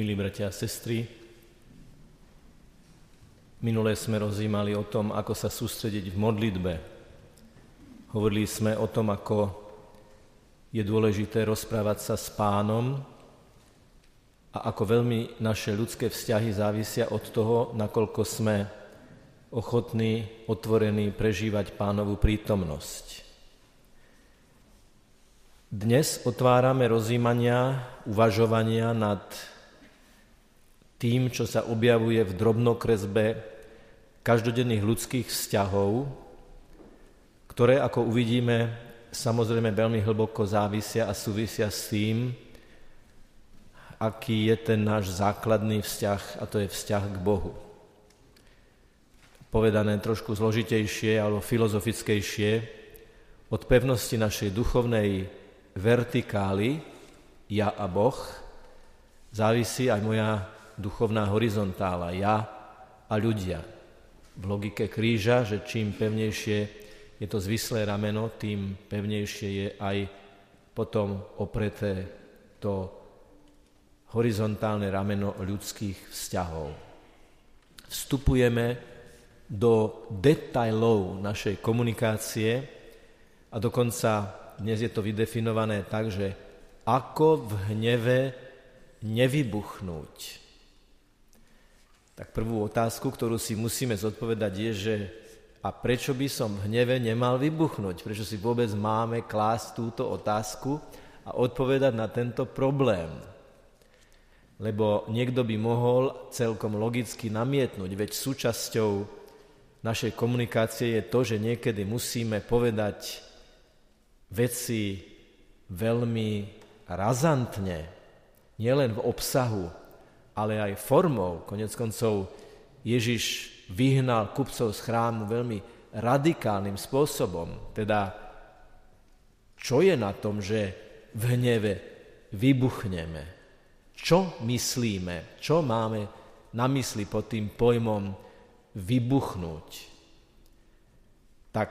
Milí bratia a sestry, minulé sme rozímali o tom, ako sa sústrediť v modlitbe. Hovorili sme o tom, ako je dôležité rozprávať sa s pánom a ako veľmi naše ľudské vzťahy závisia od toho, nakoľko sme ochotní, otvorení prežívať pánovú prítomnosť. Dnes otvárame rozímania, uvažovania nad tým, čo sa objavuje v drobnokresbe každodenných ľudských vzťahov, ktoré, ako uvidíme, samozrejme veľmi hlboko závisia a súvisia s tým, aký je ten náš základný vzťah, a to je vzťah k Bohu. Povedané trošku zložitejšie alebo filozofickejšie, od pevnosti našej duchovnej vertikály, ja a Boh, závisí aj moja duchovná horizontála, ja a ľudia. V logike kríža, že čím pevnejšie je to zvislé rameno, tým pevnejšie je aj potom opreté to horizontálne rameno ľudských vzťahov. Vstupujeme do detajlov našej komunikácie a dokonca dnes je to vydefinované tak, že ako v hneve nevybuchnúť. Tak prvú otázku, ktorú si musíme zodpovedať je, že a prečo by som v hneve nemal vybuchnúť? Prečo si vôbec máme klásť túto otázku a odpovedať na tento problém? Lebo niekto by mohol celkom logicky namietnúť, veď súčasťou našej komunikácie je to, že niekedy musíme povedať veci veľmi razantne, nielen v obsahu, ale aj formou. Konec koncov Ježiš vyhnal kupcov z chrámu veľmi radikálnym spôsobom. Teda, čo je na tom, že v hneve vybuchneme? Čo myslíme? Čo máme na mysli pod tým pojmom vybuchnúť? Tak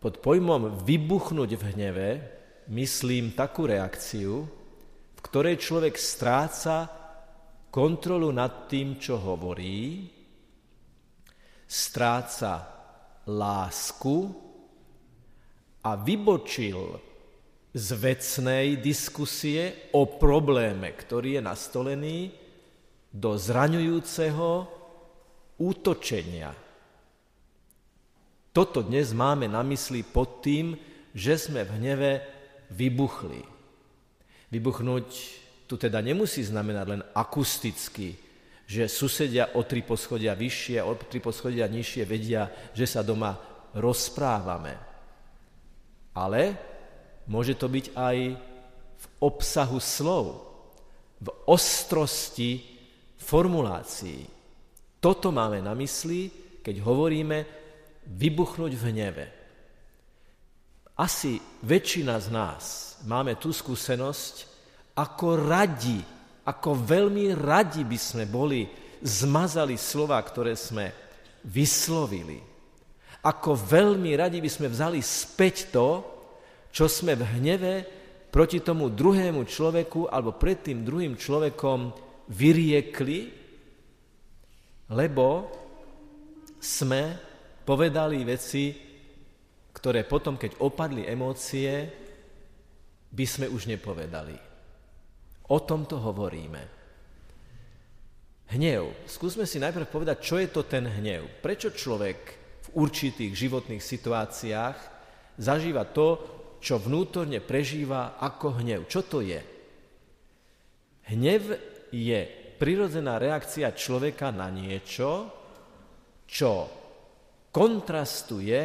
pod pojmom vybuchnúť v hneve myslím takú reakciu, v ktorej človek stráca kontrolu nad tým, čo hovorí, stráca lásku a vybočil z vecnej diskusie o probléme, ktorý je nastolený, do zraňujúceho útočenia. Toto dnes máme na mysli pod tým, že sme v hneve vybuchli. Vybuchnúť tu teda nemusí znamenať len akusticky, že susedia o tri poschodia vyššie o tri poschodia nižšie vedia, že sa doma rozprávame. Ale môže to byť aj v obsahu slov, v ostrosti formulácií. Toto máme na mysli, keď hovoríme vybuchnúť v hneve. Asi väčšina z nás máme tú skúsenosť, ako radi, ako veľmi radi by sme boli zmazali slova, ktoré sme vyslovili. Ako veľmi radi by sme vzali späť to, čo sme v hneve proti tomu druhému človeku alebo pred tým druhým človekom vyriekli, lebo sme povedali veci, ktoré potom, keď opadli emócie, by sme už nepovedali. O tomto hovoríme. Hnev. Skúsme si najprv povedať, čo je to ten hnev. Prečo človek v určitých životných situáciách zažíva to, čo vnútorne prežíva ako hnev. Čo to je? Hnev je prirodzená reakcia človeka na niečo, čo kontrastuje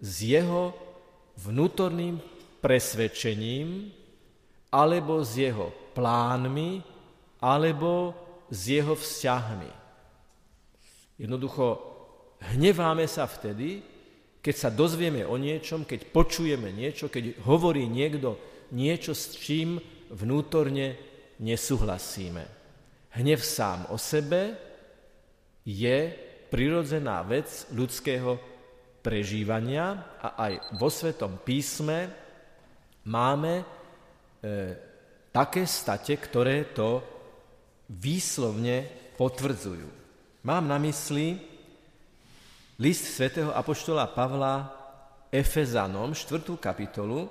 s jeho vnútorným presvedčením, alebo s jeho plánmi, alebo s jeho vzťahmi. Jednoducho, hneváme sa vtedy, keď sa dozvieme o niečom, keď počujeme niečo, keď hovorí niekto niečo, s čím vnútorne nesúhlasíme. Hnev sám o sebe je prirodzená vec ľudského prežívania a aj vo Svetom písme máme také state, ktoré to výslovne potvrdzujú. Mám na mysli list svätého Apoštola Pavla Efezanom, 4. kapitolu,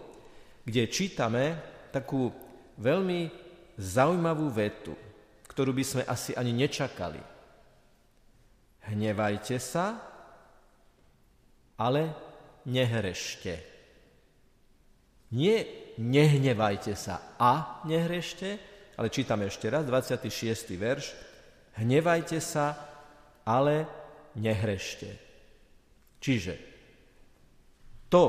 kde čítame takú veľmi zaujímavú vetu, ktorú by sme asi ani nečakali. Hnevajte sa, ale nehrešte. Nie nehnevajte sa a nehrešte, ale čítame ešte raz, 26. verš. Hnevajte sa, ale nehrešte. Čiže to,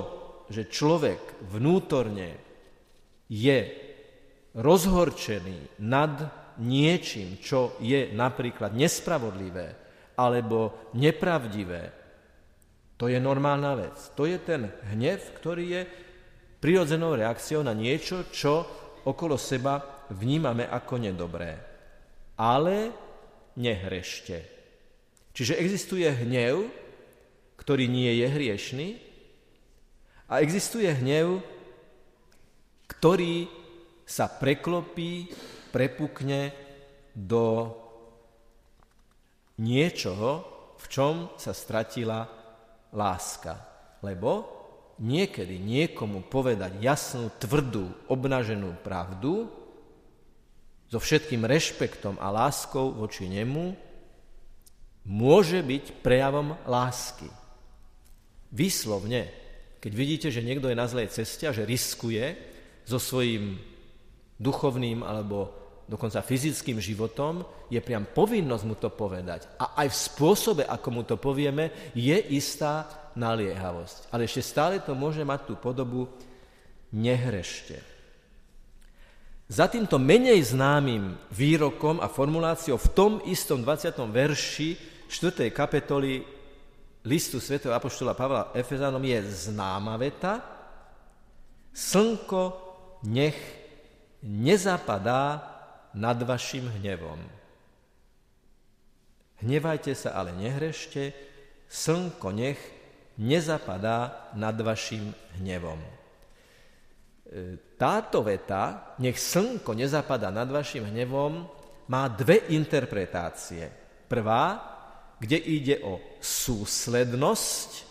že človek vnútorne je rozhorčený nad niečím, čo je napríklad nespravodlivé alebo nepravdivé, to je normálna vec. To je ten hnev, ktorý je prirodzenou reakciou na niečo, čo okolo seba vnímame ako nedobré. Ale nehrešte. Čiže existuje hnev, ktorý nie je hriešný a existuje hnev, ktorý sa preklopí, prepukne do niečoho, v čom sa stratila láska. Lebo niekedy niekomu povedať jasnú, tvrdú, obnaženú pravdu so všetkým rešpektom a láskou voči nemu môže byť prejavom lásky. Výslovne, keď vidíte, že niekto je na zlej ceste a že riskuje so svojím duchovným alebo dokonca fyzickým životom, je priam povinnosť mu to povedať. A aj v spôsobe, ako mu to povieme, je istá naliehavosť. Ale ešte stále to môže mať tú podobu nehrešte. Za týmto menej známym výrokom a formuláciou v tom istom 20. verši 4. kapitoly listu svätého Apoštola Pavla Efezánom je známa veta Slnko nech nezapadá nad vašim hnevom. Hnevajte sa, ale nehrešte, slnko nech nezapadá nad vašim hnevom. E, táto veta, nech slnko nezapadá nad vašim hnevom, má dve interpretácie. Prvá, kde ide o súslednosť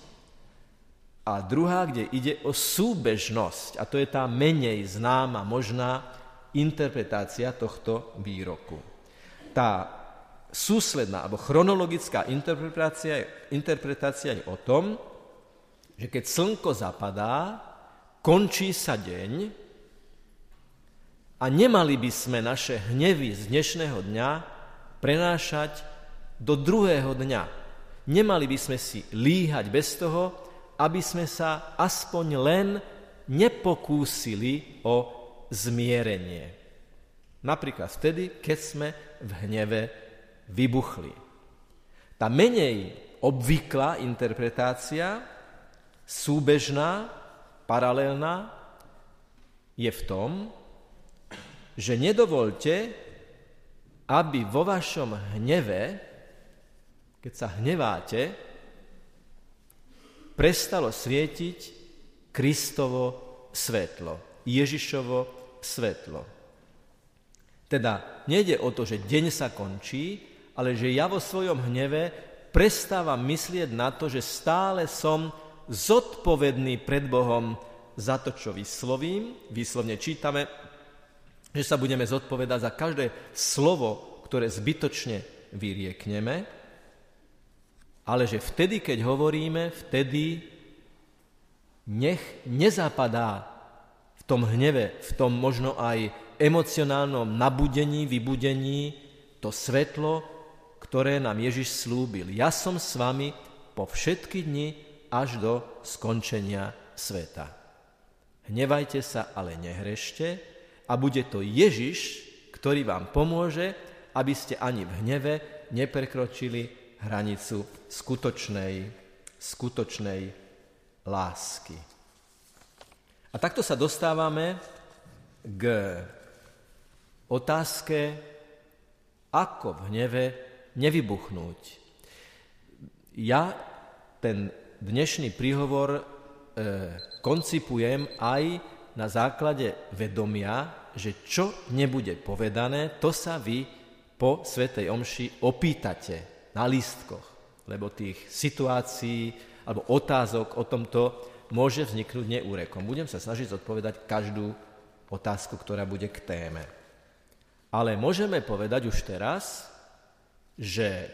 a druhá, kde ide o súbežnosť. A to je tá menej známa možná interpretácia tohto výroku. Tá súsledná alebo chronologická interpretácia, interpretácia je o tom, že keď slnko zapadá, končí sa deň a nemali by sme naše hnevy z dnešného dňa prenášať do druhého dňa. Nemali by sme si líhať bez toho, aby sme sa aspoň len nepokúsili o zmierenie. Napríklad vtedy, keď sme v hneve vybuchli. Tá menej obvyklá interpretácia, súbežná, paralelná, je v tom, že nedovolte, aby vo vašom hneve keď sa hneváte, prestalo svietiť Kristovo svetlo, Ježišovo svetlo. Teda nejde o to, že deň sa končí, ale že ja vo svojom hneve prestávam myslieť na to, že stále som zodpovedný pred Bohom za to, čo vyslovím. Výslovne čítame, že sa budeme zodpovedať za každé slovo, ktoré zbytočne vyriekneme ale že vtedy, keď hovoríme, vtedy nech nezapadá v tom hneve, v tom možno aj emocionálnom nabudení, vybudení to svetlo, ktoré nám Ježiš slúbil. Ja som s vami po všetky dni až do skončenia sveta. Hnevajte sa, ale nehrešte a bude to Ježiš, ktorý vám pomôže, aby ste ani v hneve neprekročili hranicu skutočnej, skutočnej lásky. A takto sa dostávame k otázke, ako v hneve nevybuchnúť. Ja ten dnešný príhovor e, koncipujem aj na základe vedomia, že čo nebude povedané, to sa vy po Svetej Omši opýtate na lístkoch, lebo tých situácií alebo otázok o tomto môže vzniknúť neúrekom. Budem sa snažiť zodpovedať každú otázku, ktorá bude k téme. Ale môžeme povedať už teraz, že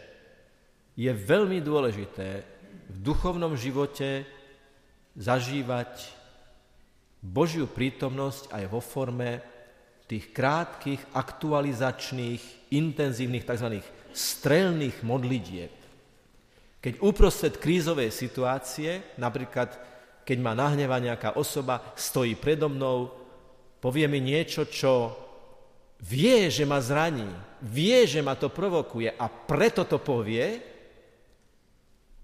je veľmi dôležité v duchovnom živote zažívať Božiu prítomnosť aj vo forme tých krátkých, aktualizačných, intenzívnych tzv. strelných modlitieb. Keď uprostred krízovej situácie, napríklad keď ma nahneva nejaká osoba, stojí predo mnou, povie mi niečo, čo vie, že ma zraní, vie, že ma to provokuje a preto to povie,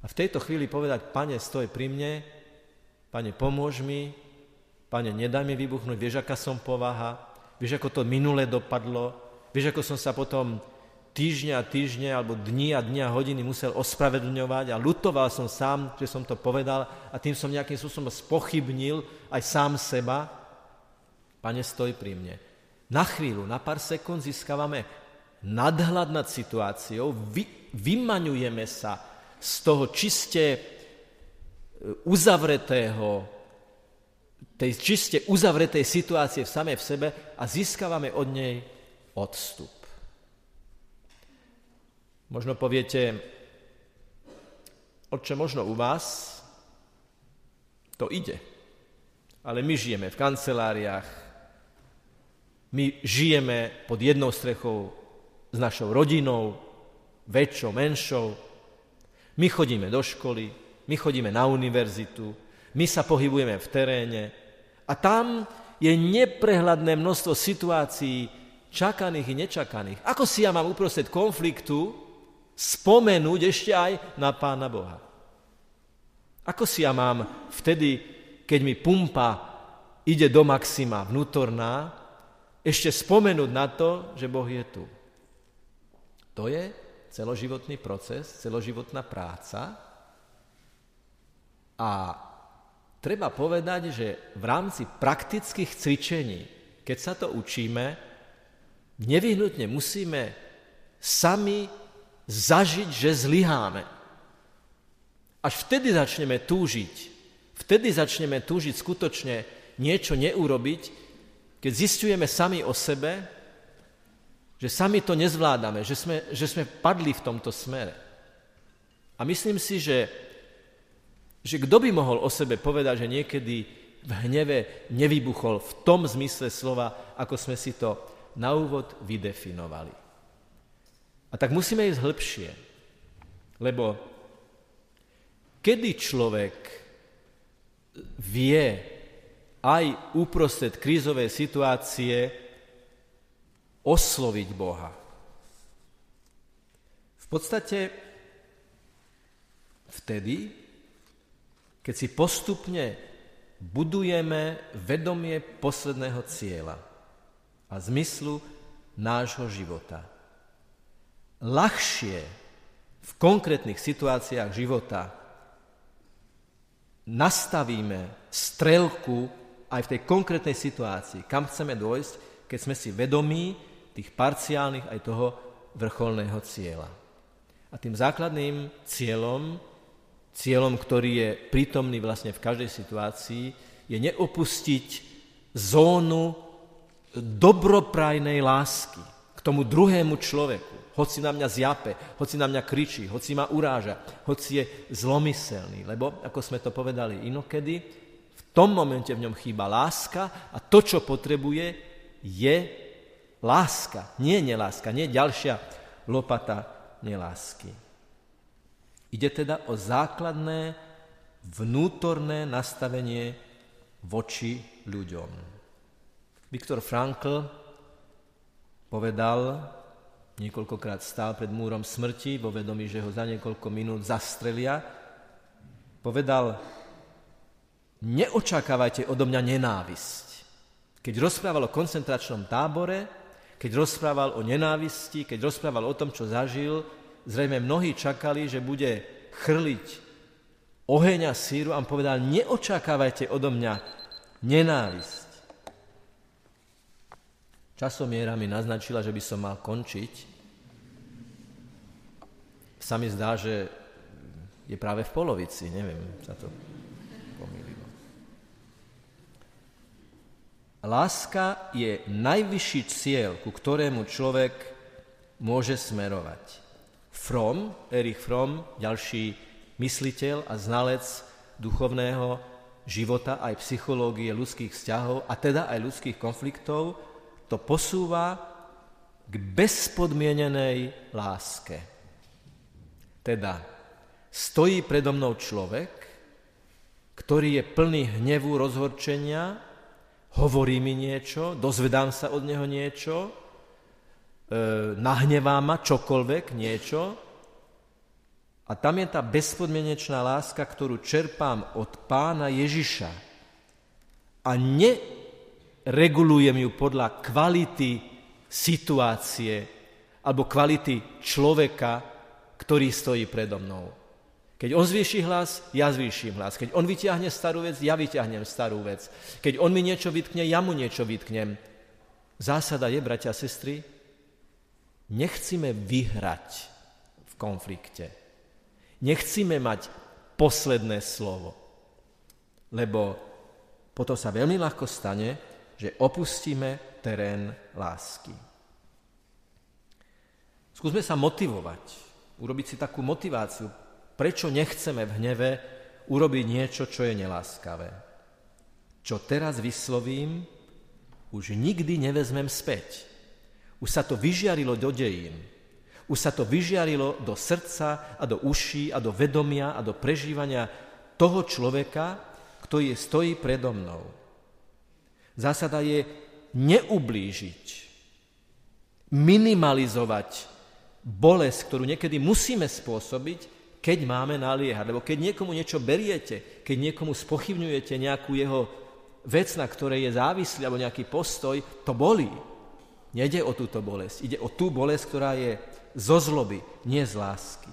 a v tejto chvíli povedať, pane, stoj pri mne, pane, pomôž mi, pane, nedaj mi vybuchnúť, vieš, aká som povaha, Vieš, ako to minule dopadlo? Vieš, ako som sa potom týždňa a týždne, alebo dni a dni a hodiny musel ospravedlňovať a lutoval som sám, že som to povedal a tým som nejakým spôsobom spochybnil aj sám seba. Pane, stoj pri mne. Na chvíľu, na pár sekúnd získavame nadhľad nad situáciou, vy, vymaňujeme sa z toho čiste e, uzavretého tej čiste uzavretej situácie v samej v sebe a získavame od nej odstup. Možno poviete, oče, možno u vás to ide, ale my žijeme v kanceláriách, my žijeme pod jednou strechou s našou rodinou, väčšou, menšou, my chodíme do školy, my chodíme na univerzitu, my sa pohybujeme v teréne a tam je neprehľadné množstvo situácií čakaných i nečakaných. Ako si ja mám uprostred konfliktu spomenúť ešte aj na Pána Boha? Ako si ja mám vtedy, keď mi pumpa ide do maxima vnútorná, ešte spomenúť na to, že Boh je tu? To je celoživotný proces, celoživotná práca a treba povedať, že v rámci praktických cvičení, keď sa to učíme, nevyhnutne musíme sami zažiť, že zlyháme. Až vtedy začneme túžiť, vtedy začneme túžiť skutočne niečo neurobiť, keď zistujeme sami o sebe, že sami to nezvládame, že sme, že sme padli v tomto smere. A myslím si, že že kto by mohol o sebe povedať, že niekedy v hneve nevybuchol v tom zmysle slova, ako sme si to na úvod vydefinovali. A tak musíme ísť hĺbšie, lebo kedy človek vie aj uprostred krízovej situácie osloviť Boha. V podstate vtedy, keď si postupne budujeme vedomie posledného cieľa a zmyslu nášho života. Ľahšie v konkrétnych situáciách života nastavíme strelku aj v tej konkrétnej situácii, kam chceme dôjsť, keď sme si vedomí tých parciálnych aj toho vrcholného cieľa. A tým základným cieľom cieľom, ktorý je prítomný vlastne v každej situácii, je neopustiť zónu dobroprajnej lásky k tomu druhému človeku, hoci na mňa zjape, hoci na mňa kričí, hoci ma uráža, hoci je zlomyselný. Lebo, ako sme to povedali inokedy, v tom momente v ňom chýba láska a to, čo potrebuje, je láska. Nie neláska, nie ďalšia lopata nelásky. Ide teda o základné vnútorné nastavenie voči ľuďom. Viktor Frankl povedal, niekoľkokrát stál pred múrom smrti, vo vedomí, že ho za niekoľko minút zastrelia, povedal, neočakávajte odo mňa nenávisť. Keď rozprával o koncentračnom tábore, keď rozprával o nenávisti, keď rozprával o tom, čo zažil, zrejme mnohí čakali, že bude chrliť oheň a síru a povedal, neočakávajte odo mňa nenávisť. Časomiera mi naznačila, že by som mal končiť, sa mi zdá, že je práve v polovici, neviem, sa to Láska je najvyšší cieľ, ku ktorému človek môže smerovať. Fromm, Erich Fromm, ďalší mysliteľ a znalec duchovného života aj psychológie ľudských vzťahov a teda aj ľudských konfliktov, to posúva k bezpodmienenej láske. Teda stojí predo mnou človek, ktorý je plný hnevu, rozhorčenia, hovorí mi niečo, dozvedám sa od neho niečo, e, nahnevá ma čokoľvek, niečo. A tam je tá bezpodmienečná láska, ktorú čerpám od pána Ježiša. A neregulujem ju podľa kvality situácie alebo kvality človeka, ktorý stojí predo mnou. Keď on zvýši hlas, ja zvýšim hlas. Keď on vyťahne starú vec, ja vyťahnem starú vec. Keď on mi niečo vytkne, ja mu niečo vytknem. Zásada je, bratia a sestry, nechcíme vyhrať v konflikte. Nechcíme mať posledné slovo. Lebo potom sa veľmi ľahko stane, že opustíme terén lásky. Skúsme sa motivovať, urobiť si takú motiváciu, Prečo nechceme v hneve urobiť niečo, čo je neláskavé? Čo teraz vyslovím, už nikdy nevezmem späť. Už sa to vyžiarilo do dejín. Už sa to vyžiarilo do srdca a do uší a do vedomia a do prežívania toho človeka, ktorý stojí predo mnou. Zásada je neublížiť, minimalizovať bolesť, ktorú niekedy musíme spôsobiť, keď máme naliehať. Lebo keď niekomu niečo beriete, keď niekomu spochybňujete nejakú jeho vec, na ktorej je závislý, alebo nejaký postoj, to bolí. Nede o túto bolesť. Ide o tú bolesť, ktorá je zo zloby, nie z lásky.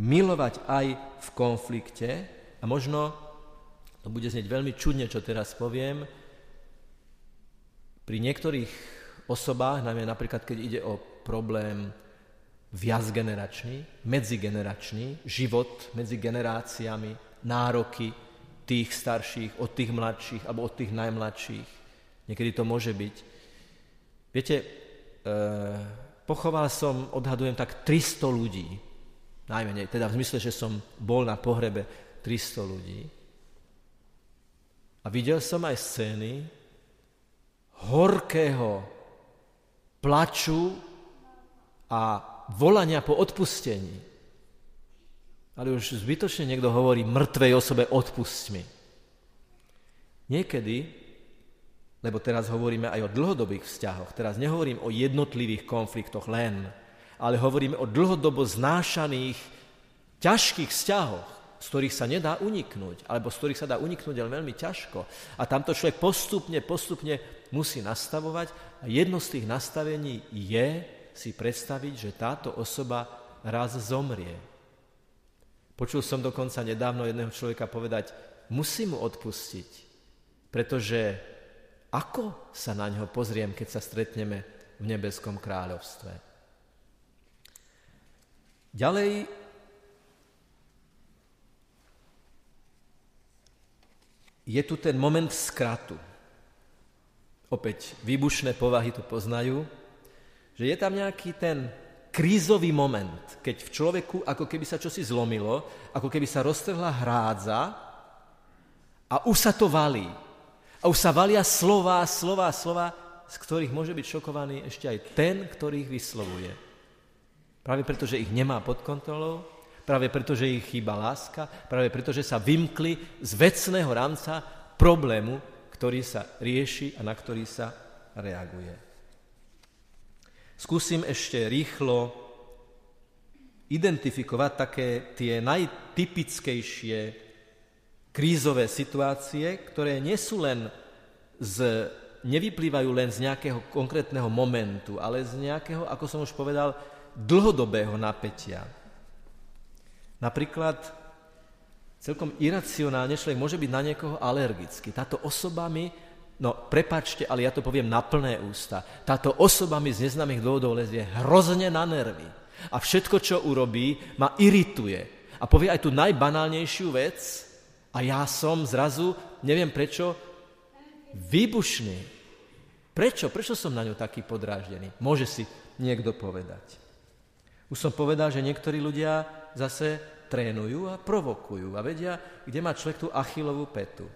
Milovať aj v konflikte, a možno to bude znieť veľmi čudne, čo teraz poviem, pri niektorých osobách, najmä napríklad keď ide o problém viacgeneračný, medzigeneračný, život medzi generáciami, nároky tých starších od tých mladších alebo od tých najmladších. Niekedy to môže byť. Viete, e, pochoval som, odhadujem tak 300 ľudí, najmenej, teda v zmysle, že som bol na pohrebe 300 ľudí. A videl som aj scény horkého plaču a volania po odpustení. Ale už zbytočne niekto hovorí mŕtvej osobe odpust mi. Niekedy, lebo teraz hovoríme aj o dlhodobých vzťahoch, teraz nehovorím o jednotlivých konfliktoch len, ale hovoríme o dlhodobo znášaných ťažkých vzťahoch, z ktorých sa nedá uniknúť, alebo z ktorých sa dá uniknúť, ale veľmi ťažko. A tamto človek postupne, postupne musí nastavovať a jedno z tých nastavení je si predstaviť, že táto osoba raz zomrie. Počul som dokonca nedávno jedného človeka povedať, musím mu odpustiť, pretože ako sa na ňo pozriem, keď sa stretneme v nebeskom kráľovstve. Ďalej je tu ten moment skratu. Opäť výbušné povahy tu poznajú, že je tam nejaký ten krízový moment, keď v človeku ako keby sa čosi zlomilo, ako keby sa roztrhla hrádza a už sa to valí. A už sa valia slova, slova, slova, z ktorých môže byť šokovaný ešte aj ten, ktorý ich vyslovuje. Práve preto, že ich nemá pod kontrolou, práve preto, že ich chýba láska, práve preto, že sa vymkli z vecného rámca problému, ktorý sa rieši a na ktorý sa reaguje. Skúsim ešte rýchlo identifikovať také tie najtypickejšie krízové situácie, ktoré nie sú len z, nevyplývajú len z nejakého konkrétneho momentu, ale z nejakého, ako som už povedal, dlhodobého napätia. Napríklad celkom iracionálne človek môže byť na niekoho alergický. Táto osoba mi No, prepačte, ale ja to poviem na plné ústa. Táto osoba mi z neznámych dôvodov lezie hrozne na nervy. A všetko, čo urobí, ma irituje. A povie aj tú najbanálnejšiu vec a ja som zrazu, neviem prečo, výbušný. Prečo? Prečo som na ňu taký podráždený? Môže si niekto povedať. Už som povedal, že niektorí ľudia zase trénujú a provokujú a vedia, kde má človek tú achilovú petu.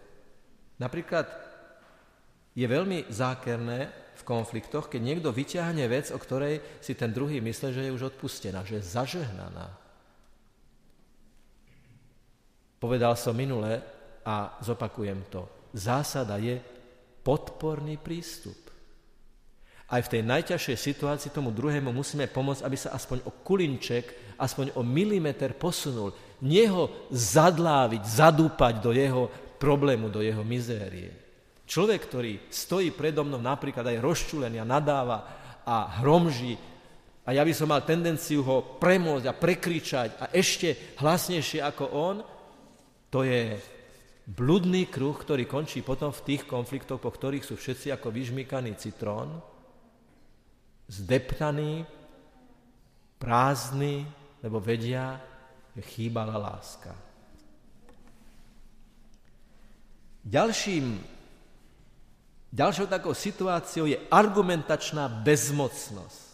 Napríklad je veľmi zákerné v konfliktoch, keď niekto vyťahne vec, o ktorej si ten druhý myslí, že je už odpustená, že je zažehnaná. Povedal som minule a zopakujem to. Zásada je podporný prístup aj v tej najťažšej situácii tomu druhému musíme pomôcť, aby sa aspoň o kulinček, aspoň o milimeter posunul. Nie ho zadláviť, zadúpať do jeho problému, do jeho mizérie. Človek, ktorý stojí predo mnou napríklad aj rozčúlený a nadáva a hromží a ja by som mal tendenciu ho premôcť a prekričať a ešte hlasnejšie ako on, to je bludný kruh, ktorý končí potom v tých konfliktoch, po ktorých sú všetci ako vyžmykaný citrón, zdeptaní, prázdni, lebo vedia, že chýbala láska. Ďalším, ďalšou takou situáciou je argumentačná bezmocnosť.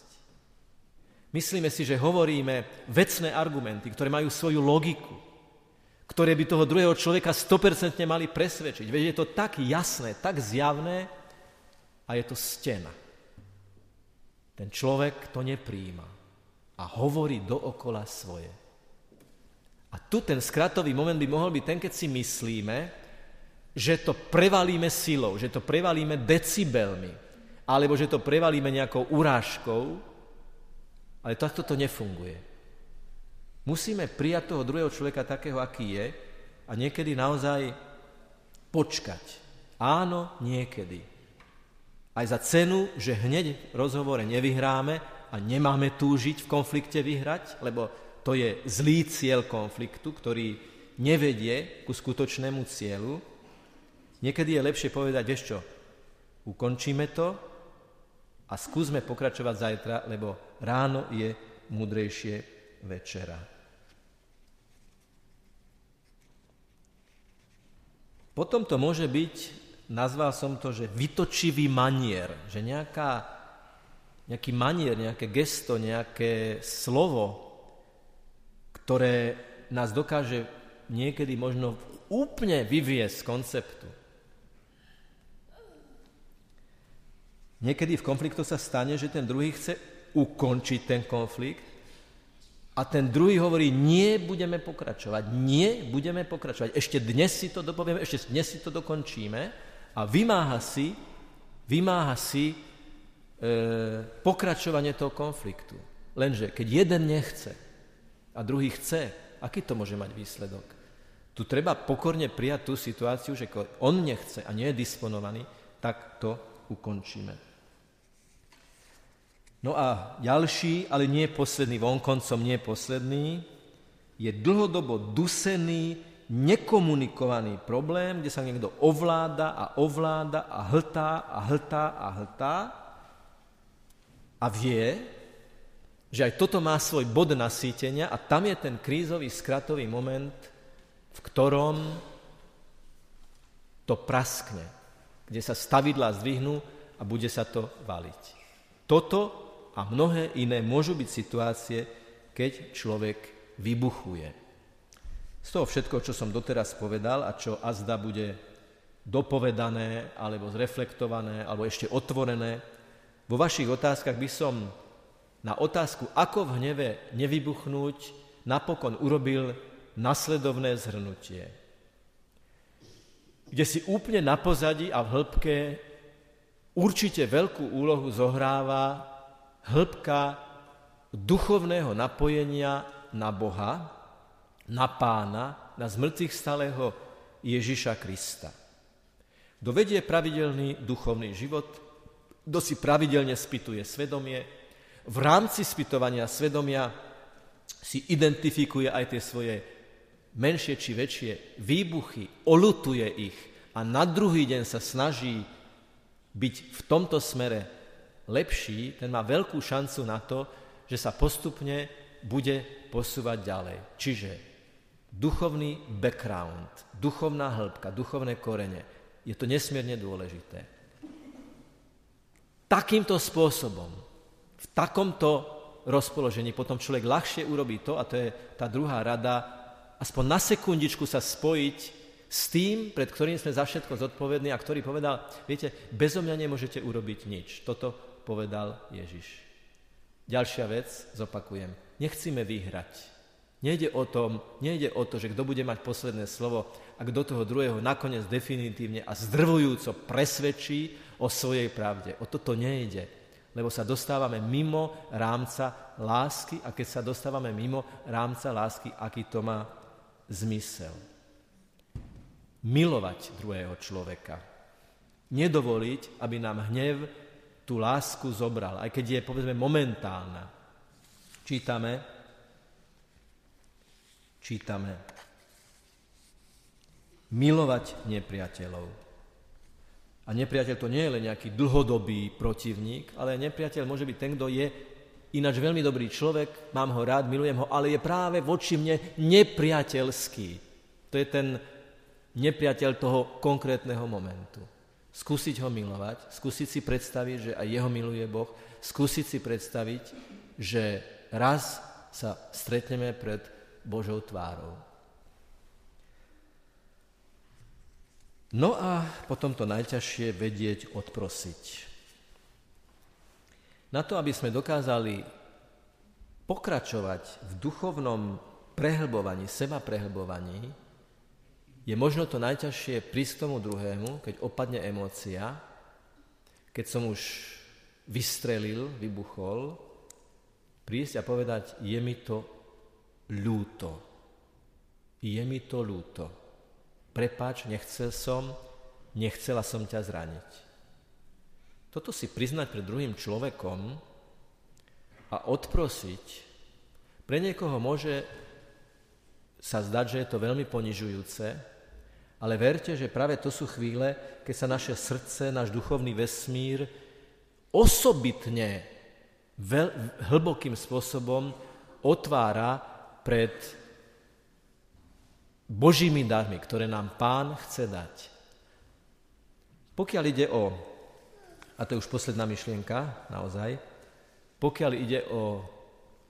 Myslíme si, že hovoríme vecné argumenty, ktoré majú svoju logiku, ktoré by toho druhého človeka 100% mali presvedčiť. Veď je to tak jasné, tak zjavné a je to stena. Ten človek to nepríjima a hovorí dookola svoje. A tu ten skratový moment by mohol byť ten, keď si myslíme, že to prevalíme silou, že to prevalíme decibelmi, alebo že to prevalíme nejakou urážkou, ale takto to nefunguje. Musíme prijať toho druhého človeka takého, aký je a niekedy naozaj počkať. Áno, niekedy. Aj za cenu, že hneď v rozhovore nevyhráme a nemáme túžiť v konflikte vyhrať, lebo to je zlý cieľ konfliktu, ktorý nevedie ku skutočnému cieľu. Niekedy je lepšie povedať, vieš čo, ukončíme to a skúsme pokračovať zajtra, lebo ráno je mudrejšie večera. Potom to môže byť nazval som to, že vytočivý manier, že nejaká, nejaký manier, nejaké gesto, nejaké slovo, ktoré nás dokáže niekedy možno úplne vyviesť z konceptu. Niekedy v konfliktu sa stane, že ten druhý chce ukončiť ten konflikt a ten druhý hovorí, nie budeme pokračovať, nie budeme pokračovať. Ešte dnes si to dopovieme, ešte dnes si to dokončíme a vymáha si, vymáha si e, pokračovanie toho konfliktu. Lenže keď jeden nechce a druhý chce, aký to môže mať výsledok? Tu treba pokorne prijať tú situáciu, že on nechce a nie je disponovaný, tak to ukončíme. No a ďalší, ale nie posledný, vonkoncom nie posledný, je dlhodobo dusený nekomunikovaný problém, kde sa niekto ovláda a ovláda a hltá a hltá a hltá a vie, že aj toto má svoj bod nasýtenia a tam je ten krízový skratový moment, v ktorom to praskne, kde sa stavidlá zdvihnú a bude sa to valiť. Toto a mnohé iné môžu byť situácie, keď človek vybuchuje. Z toho všetko, čo som doteraz povedal a čo azda bude dopovedané, alebo zreflektované, alebo ešte otvorené, vo vašich otázkach by som na otázku, ako v hneve nevybuchnúť, napokon urobil nasledovné zhrnutie. Kde si úplne na pozadí a v hĺbke určite veľkú úlohu zohráva hĺbka duchovného napojenia na Boha, na pána, na zmrtvých stalého Ježiša Krista. Kto vedie pravidelný duchovný život, kto si pravidelne spituje svedomie, v rámci spytovania svedomia si identifikuje aj tie svoje menšie či väčšie výbuchy, olutuje ich a na druhý deň sa snaží byť v tomto smere lepší, ten má veľkú šancu na to, že sa postupne bude posúvať ďalej. Čiže duchovný background, duchovná hĺbka, duchovné korene, je to nesmierne dôležité. Takýmto spôsobom, v takomto rozpoložení potom človek ľahšie urobí to, a to je tá druhá rada, aspoň na sekundičku sa spojiť s tým, pred ktorým sme za všetko zodpovední a ktorý povedal, viete, bezo mňa nemôžete urobiť nič. Toto povedal Ježiš. Ďalšia vec, zopakujem, nechcíme vyhrať. Nejde o, tom, nejde o to, že kto bude mať posledné slovo a kto toho druhého nakoniec definitívne a zdrvujúco presvedčí o svojej pravde. O toto nejde, lebo sa dostávame mimo rámca lásky a keď sa dostávame mimo rámca lásky, aký to má zmysel. Milovať druhého človeka. Nedovoliť, aby nám hnev tú lásku zobral, aj keď je, povedzme, momentálna. Čítame, čítame, milovať nepriateľov. A nepriateľ to nie je len nejaký dlhodobý protivník, ale nepriateľ môže byť ten, kto je ináč veľmi dobrý človek, mám ho rád, milujem ho, ale je práve voči mne nepriateľský. To je ten nepriateľ toho konkrétneho momentu skúsiť ho milovať, skúsiť si predstaviť, že aj jeho miluje Boh, skúsiť si predstaviť, že raz sa stretneme pred Božou tvárou. No a potom to najťažšie vedieť odprosiť. Na to, aby sme dokázali pokračovať v duchovnom prehlbovaní, seba prehlbovaní, je možno to najťažšie prísť tomu druhému, keď opadne emócia, keď som už vystrelil, vybuchol, prísť a povedať, je mi to ľúto. Je mi to ľúto. Prepáč, nechcel som, nechcela som ťa zraniť. Toto si priznať pred druhým človekom a odprosiť, pre niekoho môže sa zdať, že je to veľmi ponižujúce, ale verte, že práve to sú chvíle, keď sa naše srdce, náš duchovný vesmír osobitne veľ, hlbokým spôsobom otvára pred Božími darmi, ktoré nám Pán chce dať. Pokiaľ ide o, a to je už posledná myšlienka, naozaj, pokiaľ ide o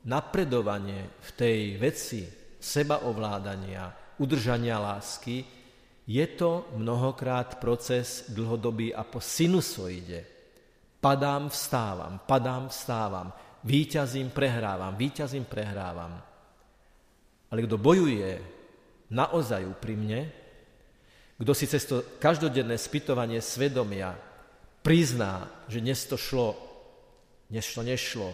napredovanie v tej veci sebaovládania, udržania lásky, je to mnohokrát proces dlhodobý a po sinusoide. Padám, vstávam, padám, vstávam, výťazím, prehrávam, výťazím, prehrávam. Ale kto bojuje naozaj úprimne, kto si cez to každodenné spytovanie svedomia prizná, že dnes to šlo, dnes to nešlo,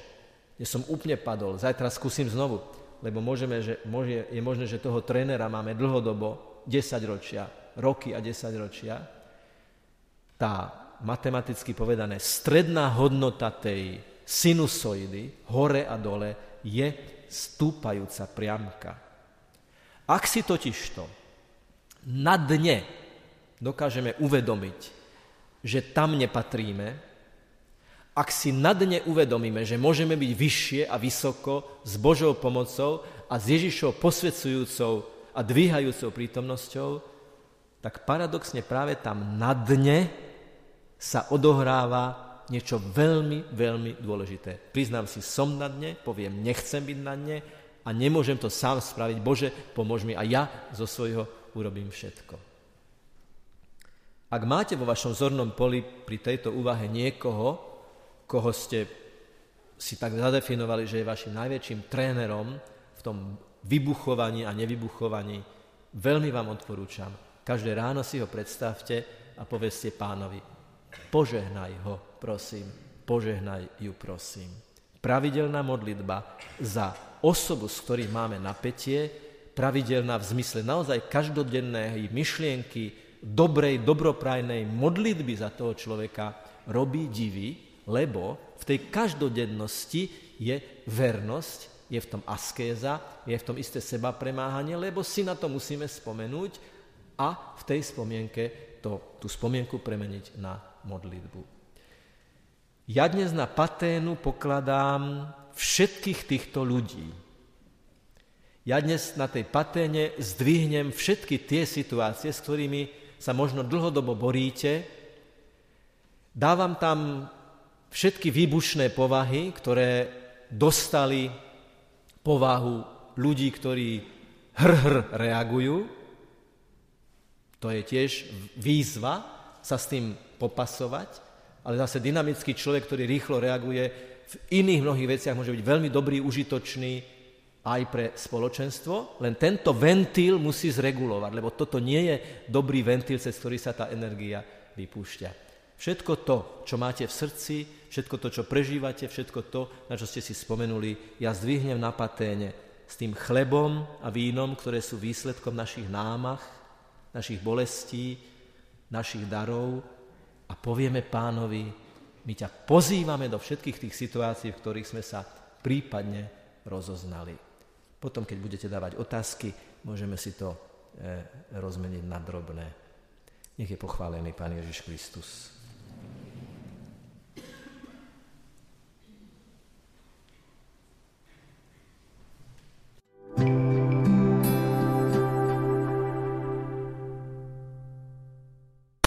dnes som úplne padol, zajtra skúsim znovu, lebo môžeme, že, môže, je možné, že toho trénera máme dlhodobo, 10 ročia, roky a desaťročia, tá matematicky povedané stredná hodnota tej sinusoidy, hore a dole, je stúpajúca priamka. Ak si totižto na dne dokážeme uvedomiť, že tam nepatríme, ak si na dne uvedomíme, že môžeme byť vyššie a vysoko s Božou pomocou a s Ježišou posvedzujúcou a dvíhajúcou prítomnosťou, tak paradoxne práve tam na dne sa odohráva niečo veľmi, veľmi dôležité. Priznám si, som na dne, poviem, nechcem byť na dne a nemôžem to sám spraviť. Bože, pomôž mi a ja zo svojho urobím všetko. Ak máte vo vašom zornom poli pri tejto úvahe niekoho, koho ste si tak zadefinovali, že je vašim najväčším trénerom v tom vybuchovaní a nevybuchovaní, veľmi vám odporúčam, Každé ráno si ho predstavte a povedzte pánovi, požehnaj ho, prosím, požehnaj ju, prosím. Pravidelná modlitba za osobu, s ktorým máme napätie, pravidelná v zmysle naozaj každodennej myšlienky, dobrej, dobroprajnej modlitby za toho človeka robí divy, lebo v tej každodennosti je vernosť, je v tom askéza, je v tom isté seba premáhanie, lebo si na to musíme spomenúť a v tej spomienke to, tú spomienku premeniť na modlitbu. Ja dnes na paténu pokladám všetkých týchto ľudí. Ja dnes na tej paténe zdvihnem všetky tie situácie, s ktorými sa možno dlhodobo boríte. Dávam tam všetky výbušné povahy, ktoré dostali povahu ľudí, ktorí hr-hr reagujú. To je tiež výzva sa s tým popasovať, ale zase dynamický človek, ktorý rýchlo reaguje, v iných mnohých veciach môže byť veľmi dobrý, užitočný, aj pre spoločenstvo, len tento ventil musí zregulovať, lebo toto nie je dobrý ventil, cez ktorý sa tá energia vypúšťa. Všetko to, čo máte v srdci, všetko to, čo prežívate, všetko to, na čo ste si spomenuli, ja zdvihnem na paténe s tým chlebom a vínom, ktoré sú výsledkom našich námach, našich bolestí, našich darov a povieme pánovi, my ťa pozývame do všetkých tých situácií, v ktorých sme sa prípadne rozoznali. Potom, keď budete dávať otázky, môžeme si to e, rozmeniť na drobné. Nech je pochválený Pán Ježiš Kristus.